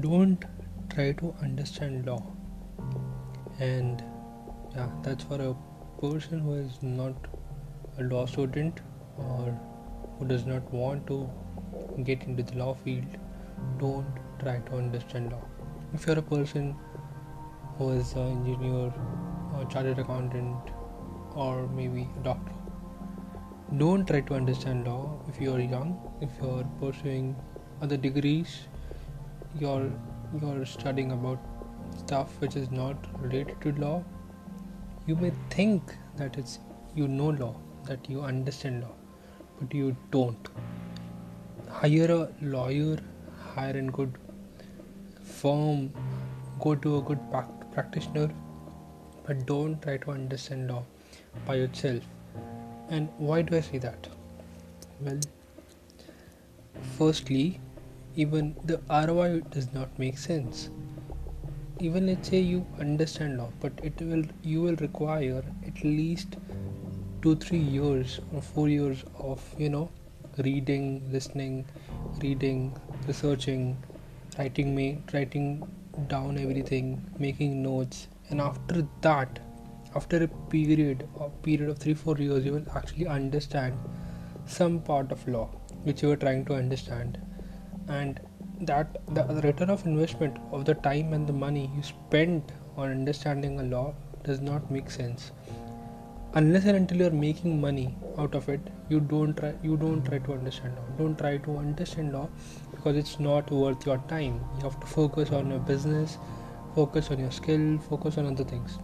don't try to understand law. And yeah that's for a person who is not a law student or who does not want to get into the law field don't try to understand law. If you're a person who is an engineer or chartered accountant or maybe a doctor don't try to understand law. If you are young if you are pursuing other degrees you're you're studying about stuff which is not related to law you may think that it's you know law that you understand law but you don't hire a lawyer hire a good firm go to a good practitioner but don't try to understand law by yourself and why do I say that? Well, firstly, even the ROI does not make sense. Even let's say you understand law, but it will you will require at least two three years or four years of you know reading, listening, reading, researching, writing me writing down everything, making notes, and after that after a period a period of 3 4 years you will actually understand some part of law which you are trying to understand and that the return of investment of the time and the money you spent on understanding a law does not make sense. Unless and until you are making money out of it you don't try you don't try to understand law. Don't try to understand law because it's not worth your time. You have to focus on your business focus on your skill focus on other things.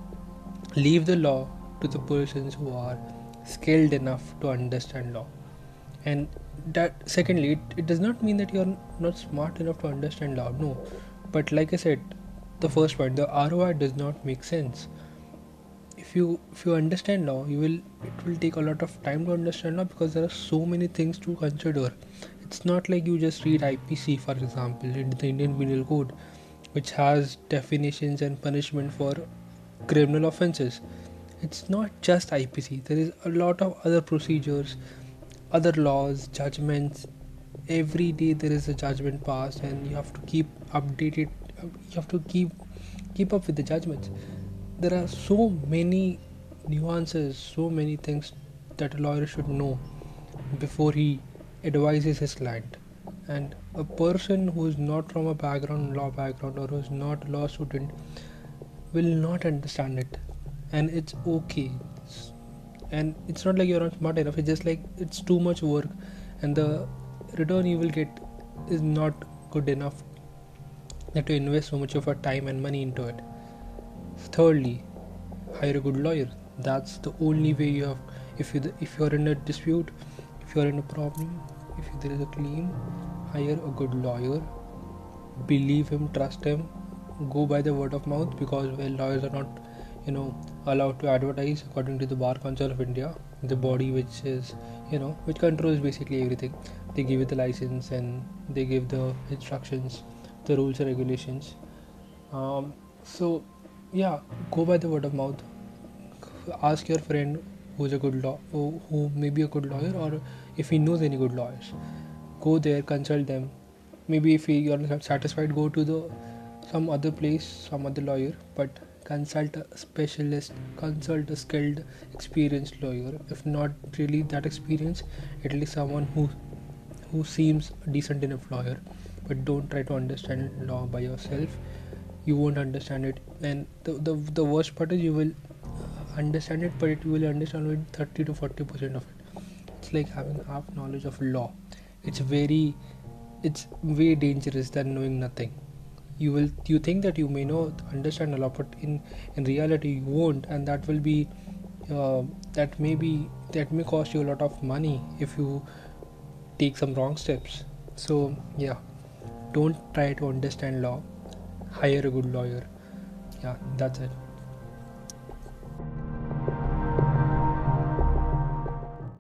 Leave the law to the persons who are skilled enough to understand law. And that secondly it, it does not mean that you are not smart enough to understand law no. But like i said the first point the roi does not make sense. If you if you understand law you will it will take a lot of time to understand law because there are so many things to consider. It's not like you just read ipc for example in the indian penal code which has definitions and punishment for criminal offenses. It's not just IPC, there is a lot of other procedures, other laws, judgments. Every day there is a judgment passed, and you have to keep updated. You have to keep keep up with the judgments. There are so many nuances, so many things that a lawyer should know before he advises his client. And a person who is not from a background, law background, or who is not a law student will not understand it and it's okay and it's not like you're not smart enough. It's just like it's too much work. And the return you will get is not good enough. That to invest so much of your time and money into it. Thirdly hire a good lawyer. That's the only way you have if you if you're in a dispute if you're in a problem if there is a claim hire a good lawyer. Believe him trust him go by the word of mouth because well lawyers are not you know allowed to advertise according to the bar council of india the body which is you know which controls basically everything. They give you the license and they give the instructions the rules and regulations. Um, so yeah go by the word of mouth. Ask your friend who's a good law who, who may be a good lawyer or if he knows any good lawyers. Go there consult them. Maybe if you're not satisfied go to the some other place, some other lawyer, but consult a specialist, consult a skilled, experienced lawyer. If not really that experienced, at least someone who who seems decent enough lawyer. But don't try to understand law by yourself. You won't understand it, and the the, the worst part is you will understand it, but you will understand only thirty to forty percent of it. It's like having half knowledge of law. It's very, it's way dangerous than knowing nothing you will you think that you may know understand a lot but in in reality you won't. And that will be uh, that may be that may cost you a lot of money if you take some wrong steps. So yeah don't try to understand law. Hire a good lawyer. Yeah that's it